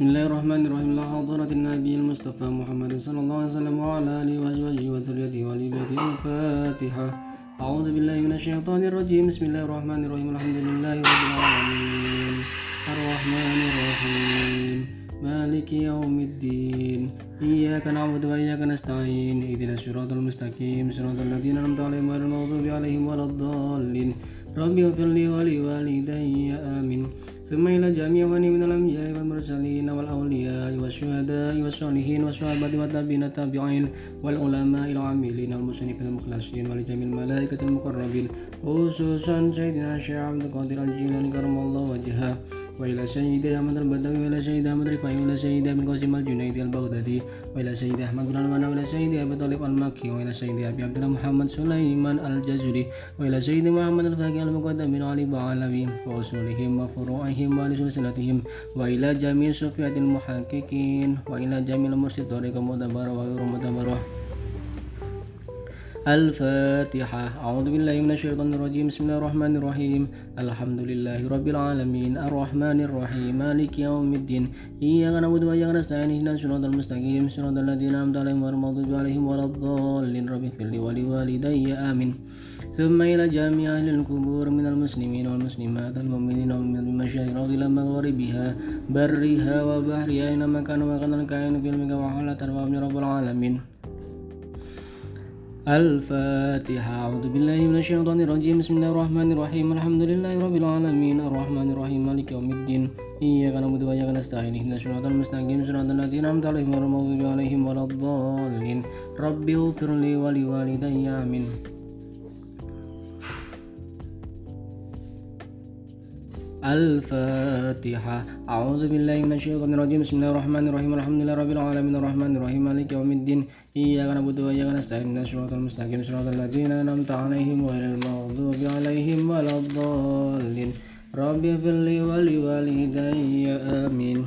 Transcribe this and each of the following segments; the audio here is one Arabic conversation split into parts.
بسم الله الرحمن الرحيم لا حضرة النبي المصطفى محمد صلى الله عليه وسلم وعلى آله وأزواجه وذريته وآل بيته الفاتحة أعوذ بالله من الشيطان الرجيم بسم الله الرحمن الرحيم الحمد لله رب العالمين الرحمن الرحيم مالك يوم الدين إياك نعبد وإياك نستعين اهدنا الصراط المستقيم صراط الذين أنعمت عليهم غير المغضوب عليهم ولا الضالين ربي اغفر لي ولوالدي آمين ثم إلى جميع من الأنبياء والمرسلين والأولياء والشهداء والصالحين والصحابة والتابعين التابعين والعلماء العاملين والمصنفين المخلصين ولجميع الملائكة المقربين خصوصا سيدنا الشيخ عبد القادر الجيلاني كرم الله وجهه وإلى سيد أحمد البدوي وإلى سيد أحمد رفاعي وإلى سيد أبي القاسم الجنيدي البغدادي وإلى سيد أحمد بن الوانا وإلى سيد أبي طالب المكي وإلى سيد أبي عبد الله محمد سليمان الجزري وإلى سيد محمد الفاقي المقدم من علي بعلوي وأصولهم وفروعهم وآل سلسلتهم وإلى جميع صفيات المحققين وإلى جميع المرشد طريق مدبرة وغير مدبرة الفاتحة. أعوذ بالله من الشيطان الرجيم. بسم الله الرحمن الرحيم. الحمد لله رب العالمين. الرحمن الرحيم. مالك يوم الدين. إياك نعبد وإياك نستعين. اهدنا الصراط المستقيم. صراط الذين أنعمت عليهم غير المغضوب عليهم ولا الضالين. رب اغفر لي ولوالدي. آمين. ثم إلى جميع أهل القبور من المسلمين والمسلمات المؤمنين من المشارق إلى مغاربها برها وبحرها. أينما كانوا وكان الكائن في المكان وحالة رب العالمين. الفاتحة. أعوذ بالله من الشيطان الرجيم. بسم الله الرحمن الرحيم. الحمد لله رب العالمين. الرحمن الرحيم. مالك يوم الدين. إياك نعبد وإياك نستعين. اهدنا الصراط المستقيم. صراط الذين أنعمت عليهم غير المغضوب عليهم ولا الضالين. رب اغفر لي ولوالدي. آمين. الفاتحة. أعوذ بالله من الشيطان الرجيم. بسم الله الرحمن الرحيم. الحمد لله رب العالمين. الرحمن الرحيم. مالك يوم الدين. إياك نعبد وإياك نستعين. الصراط المستقيم. صراط الذين أنعمت عليهم غير المغضوب عليهم ولا الضالين. رب اغفر لي ولوالدي. آمين.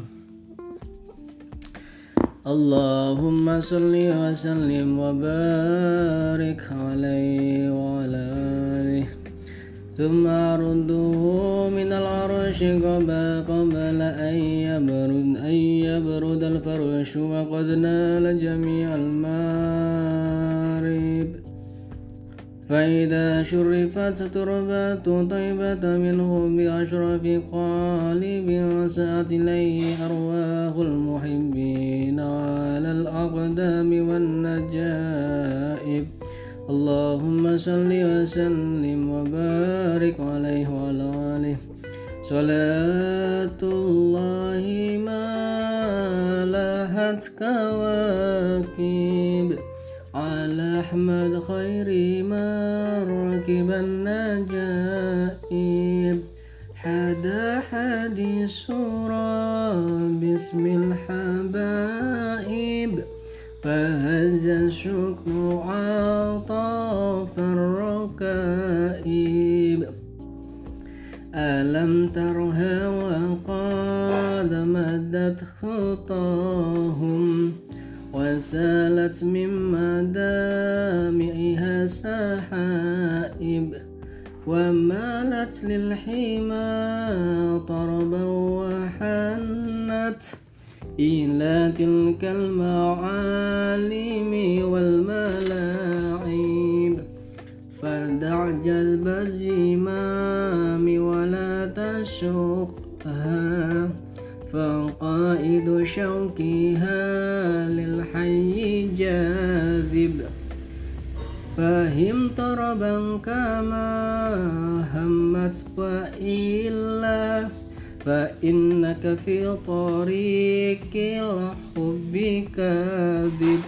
اللهم صل وسلم وبارك عليه وعلى آله. ثم رده من العرش قبل أن يبرد أن يبرد الفرش وقد نال جميع المارب. فإذا شرفت تربة طيبة منه بأشرف قالب سأت إليه أرواح المحبين على الأقدام والنجائب. اللهم صل وسلم وبارك عليه وعلى آله. صلاة الله ما لاحت كواكب على أحمد خير ما ركب النجائب. حدا حديث سورة باسم الحبائب. فهز الشكر عطاف الركائب ألم ترها وقد مدت خطاهم وسالت من مدامعها سحائب ومالت للحمى طربا وحنت إلى تلك المعالم والملاعب جلب الزمام ولا تشقها. فقائد شوكها للحي جاذب. فهم طربا كما همت وإلا. فإنك في طريق الحب كاذب.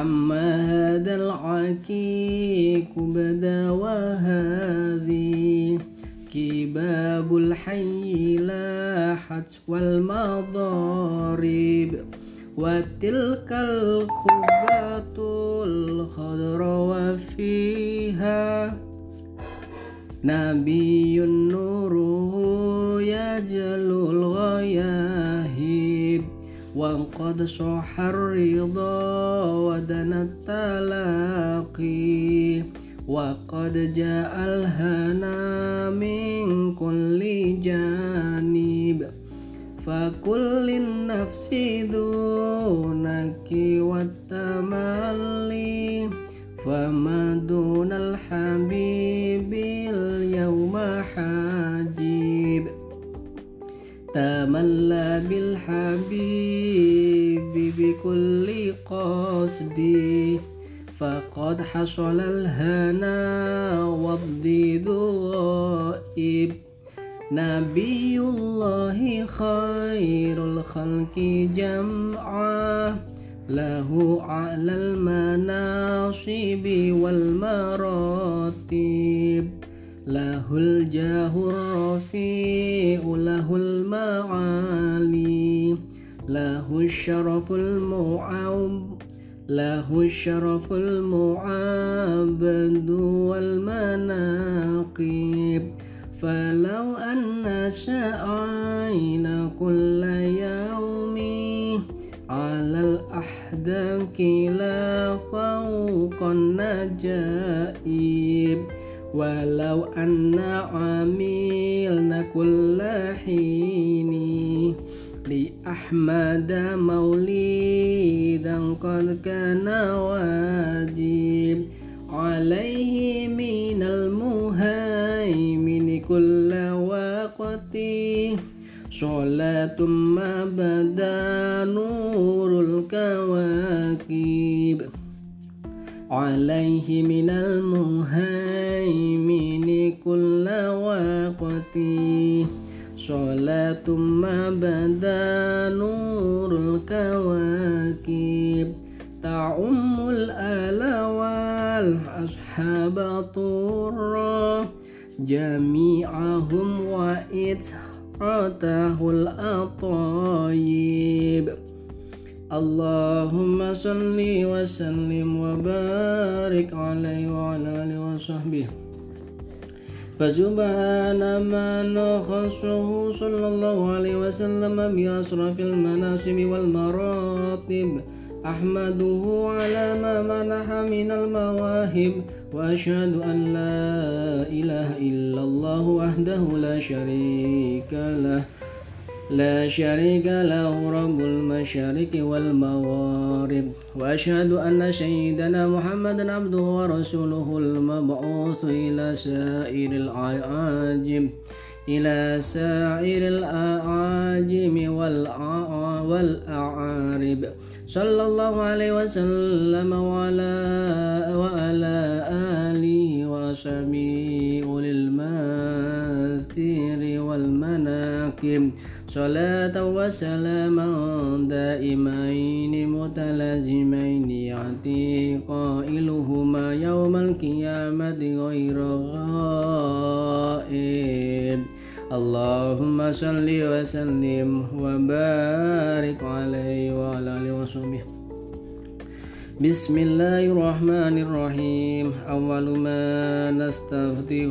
أما هذا العكيك بدا وهذه كباب الحي لاحت والمضارب وتلك القبة الخضر وفيها نبي نوره يجلو الغياهب وقد صح الرضا ودنا التلاقي وقد جاء الهنا من كل جانب فكل النفس دونك والتملي تملى بالحبيب بكل قصدي فقد حصل الهنا والضيد غائب نبي الله خير الخلق جمعا. له على المناصب والمراتب. له الجاه الرفيع له المعالي له الشرف المعب له الشرف المعبد والمناقب. فلو أن سعينا كل يوم على الأحداث لا فوق النجائب. ولو أن عملنا كل حين لأحمد مولدا قد كان واجب عليه من المهيمن كل وقت. صلاة ما بدا نور الكواكب. عليه من المهيمن وقت صلاة ما بدا نور الكواكب تعم الآل والأصحاب طرا جميعهم وإتحاته الأطايب اللهم صل وسلم وبارك عليه وعلى آله وصحبه فسبحان من خصه صلى الله عليه وسلم بأشرف المناسب والمراتب. أحمده على ما منح من المواهب وأشهد أن لا إله إلا الله وحده لا شريك له. لا شريك له رب المشارق والمغارب وأشهد أن سيدنا محمدا عبده ورسوله المبعوث إلى سائر الأعاجم إلى سائر الأعاجم والأعارب. صلى الله عليه وسلم وعلى وعلى آله وصحبه أولي المآثير والمناكب. صلاة وسلاما دائمين متلازمين يأتي قائلهما يوم القيامة غير غائب. اللهم صل وسلم وبارك عليه وعلى آله وصحبه. بسم الله الرحمن الرحيم. أول ما نستفتح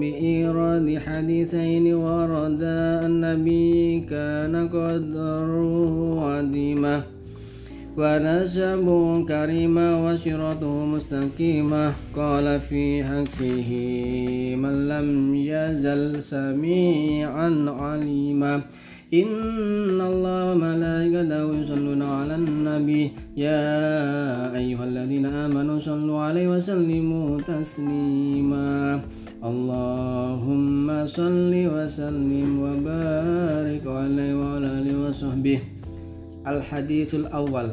بإيراد حديثين ورد النبي كان قدره عديمة ونسب كريمة وسيرته مستقيمة. قال في حقه من لم يزل سميعا عليما. إن الله وملائكته يصلون على النبي. يا أيها الذين آمنوا صلوا عليه وسلموا تسليما. اللهم صل وسلم وبارك عليه وعلى آله وصحبه. الحديث الأول.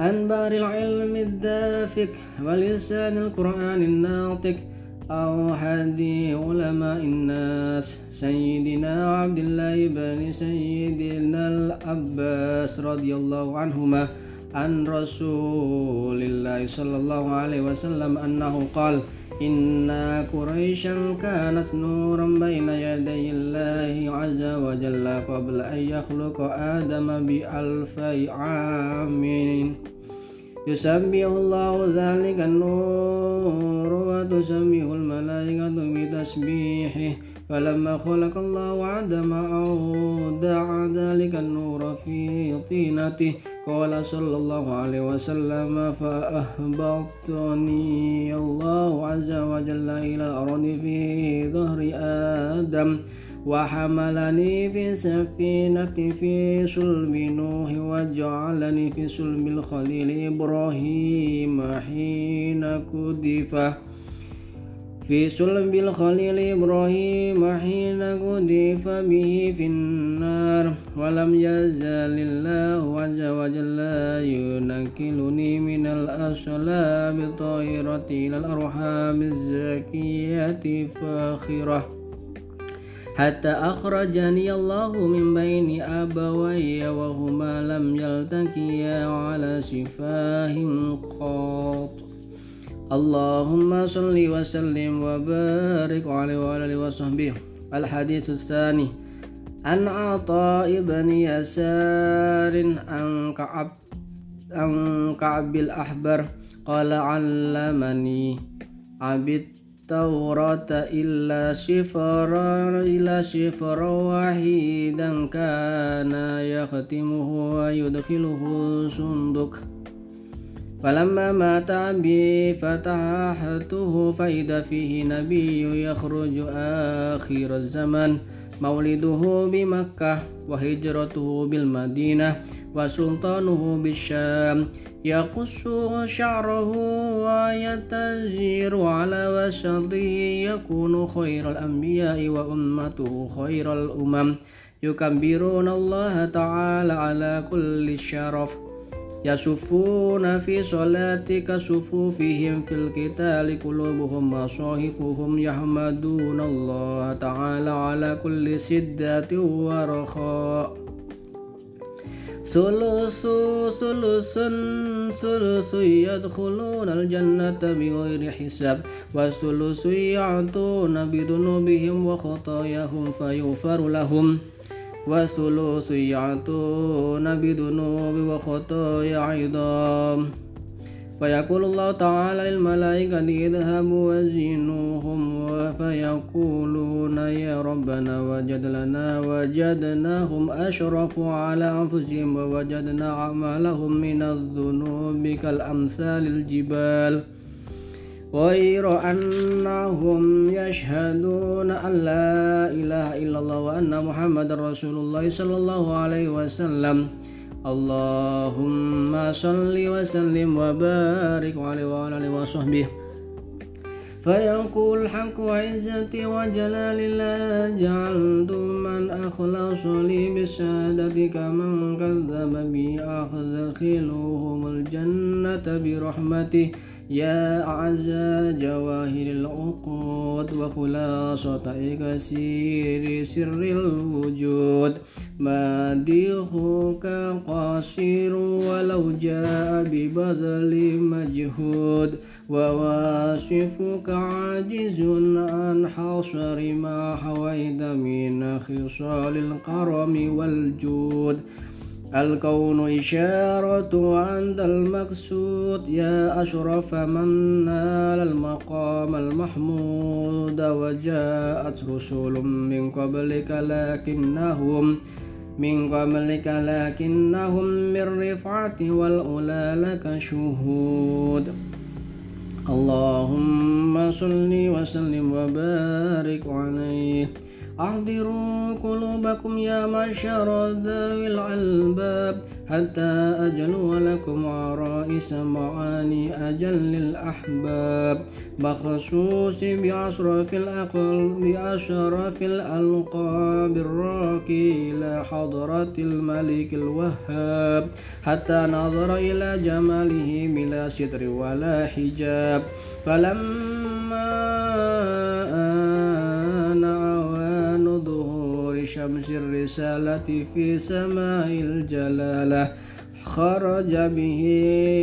أنبار العلم الدافك ولسان القرآن الناطق. أو هدي علماء الناس سيدنا عبد الله بن سيدنا العباس رضي الله عنهما عن رسول الله صلى الله عليه وسلم أنه قال إن قريشا كانت نورا بين يدي الله عز وجل قبل أن يخلق آدم بألفي عام. يسبح الله ذلك النور وتسبح الملائكة بتسبيحه. فلما خلق الله آدم أودع ذلك النور في طينته. قال صلى الله عليه وسلم فأهبطني الله عز وجل إلى الأرض في ظهر آدم. وحملني في سفينة في صلب نوح وجعلني في صلب الخليل إبراهيم حين كدف. في صلب الخليل إبراهيم حين قذف به في النار. ولم يزل الله عز وجل ينكلني من الأصلاب الطائرة إلى الأرحام الزكية فاخرة حتى أخرجني الله من بين أبوي وهما لم يلتقيا على شفاه قاط اللهم صل وسلم وبارك عليه وعلى اله وصحبه. الحديث الثاني عن عطاء بن يسار عن كعب عن كعب الأحبر قال علمني عبد التوراة إلا شفرا إلا شفرا واحدا كان يختمه ويدخله صندوق. فلما مات أبي فتحته فإذا فيه نبي يخرج آخر الزمن مولده بمكة وهجرته بالمدينة وسلطانه بالشام يقص شعره ويتزير على وسطه يكون خير الأنبياء وأمته خير الأمم يكبرون الله تعالى على كل شرف يصفون في صلاتك صفوفهم في القتال قلوبهم مصاحفهم يحمدون الله تعالى على كل سدة ورخاء. ثلث ثلث ثلث يدخلون الجنة بغير حساب والثلث يعطون بذنوبهم وخطاياهم فيغفر لهم. والثلث يعطون بذنوب وخطايا عظام فيقول الله تعالى للملائكة اذهبوا وزنوهم فيقولون يا ربنا وجد لنا وجدناهم أشرف على أنفسهم ووجدنا أعمالهم من الذنوب كالأمثال الجبال. غير أنهم يشهدون أن لا إله إلا الله وأن محمد رسول الله صلى الله عليه وسلم. اللهم صل وسلم وبارك عليه وعلى آله وصحبه. فيقول الحق وعزتي وجلال الله جعلت من أخلص لي بشهادتك من كذب بي أخذخلهم الجنة برحمته. يا أعز جواهر العقود وخلاصة كثير سر الوجود. مديحك قصير ولو جاء ببذل مجهود. وواصفك عاجز عن حصر ما حويت من خصال الكرم والجود. الكون إشارة عند المقصود. يا أشرف من نال المقام المحمود وجاءت رسول من قبلك لكنهم من قبلك لكنهم من رفعة والأولى لك شهود. اللهم صل وسلم وبارك عليه. أحضروا قلوبكم يا معشر ذوي الألباب حتى أجلوا لكم عرائس معاني أجل الأحباب. بخصوص بأشرف الأقل بأشرف الألقاب الراكي إلى حضرة الملك الوهاب حتى نظر إلى جماله بلا ستر ولا حجاب. فلما شمس الرسالة في سماء الجلالة. خرج به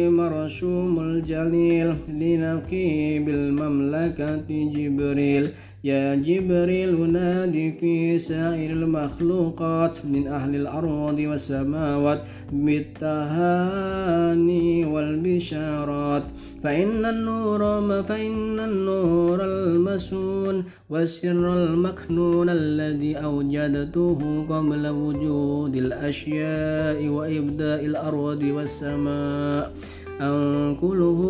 مرسوم الجليل لنقيب المملكة جبريل. يا جبريل نادي في سائر المخلوقات من أهل الأرض والسماوات بالتهاني والبشارات. فإن النور فإن النور المسون والسر المكنون الذي أوجدته قبل وجود الأشياء وإبداء الأرض والسماء. أنقله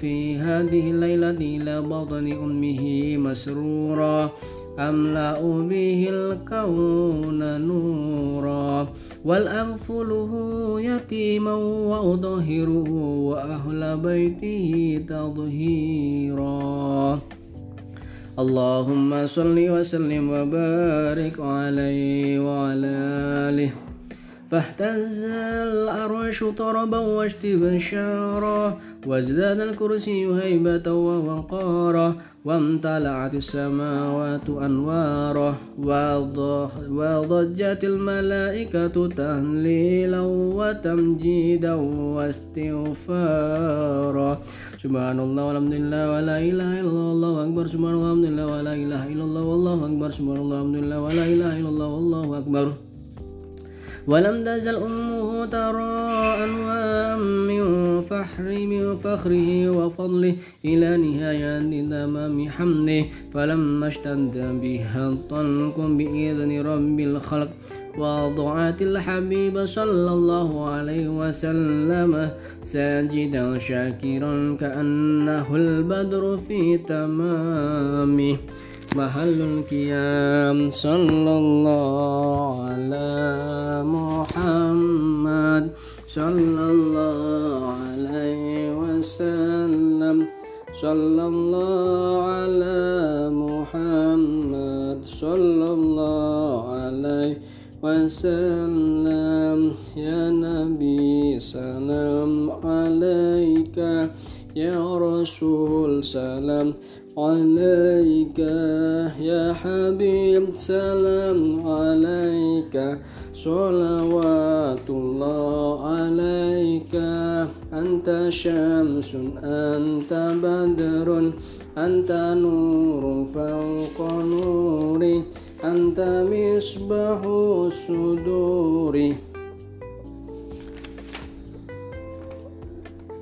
في هذه الليلة إلى بطن أمه مسرورا. أملأ به الكون نورا. والأغفله يتيما وأطهره وأهل بيته تطهيرا اللهم صل وسلم وبارك عليه وعلى آله. فاهتز الأرش طربا واشتبشارا وازداد الكرسي هيبة ووقارا. وامتلعت السماوات أنوارا وضجت الملائكة تهليلا وتمجيدا واستغفارا. سبحان الله والحمد لله ولا إله إلا الله أكبر. سبحان الله والحمد لله ولا إله إلا الله. والله أكبر. سبحان الله والحمد لله ولا إله إلا الله. والله أكبر. ولم تزل أمه ترى أنواع من فحر من فخره وفضله إلى نهاية تمام حمده. فلما اشتد بها الطلق بإذن رب الخلق وضعت الحبيب صلى الله عليه وسلم ساجدا شاكرا كأنه البدر في تمامه. محل القيام صلى الله على محمد؟ صلى الله عليه وسلم. صلى الله على محمد. صلى الله عليه وسلم. يا نبي سلام عليك. يا رسول سلام عليك. يا حبيب سلام عليك. صلوات الله عليك. أنت شمس أنت بدر أنت نور فوق نوري أنت مصباح الصدور.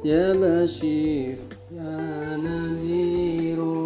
يا بشير يا نذير.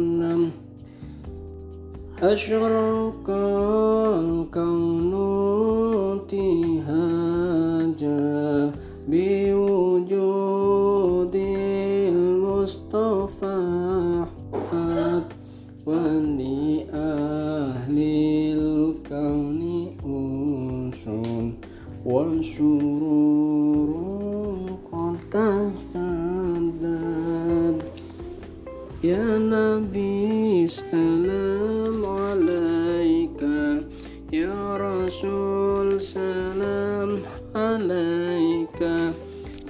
وسلم أشرق الكون تهاجا سلام عليك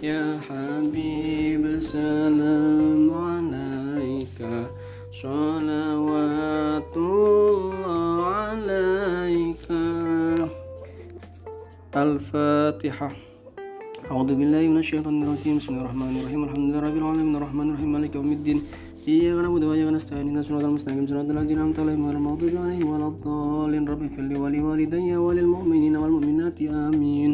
يا حبيب سلام عليك. صلوات الله عليك. الفاتحة. أعوذ بالله من الشيطان الرجيم. بسم الله الرحمن الرحيم. الحمد لله رب العالمين. الرحمن الرحيم. مالك يوم الدين. إياك نعبد وإياك نستعين اهدنا الصراط المستقيم صراط الذين أنعمت عليهم غير المغضوب عليهم ولا الضالين رب اغفر لي ولوالدي وللمؤمنين والمؤمنات آمين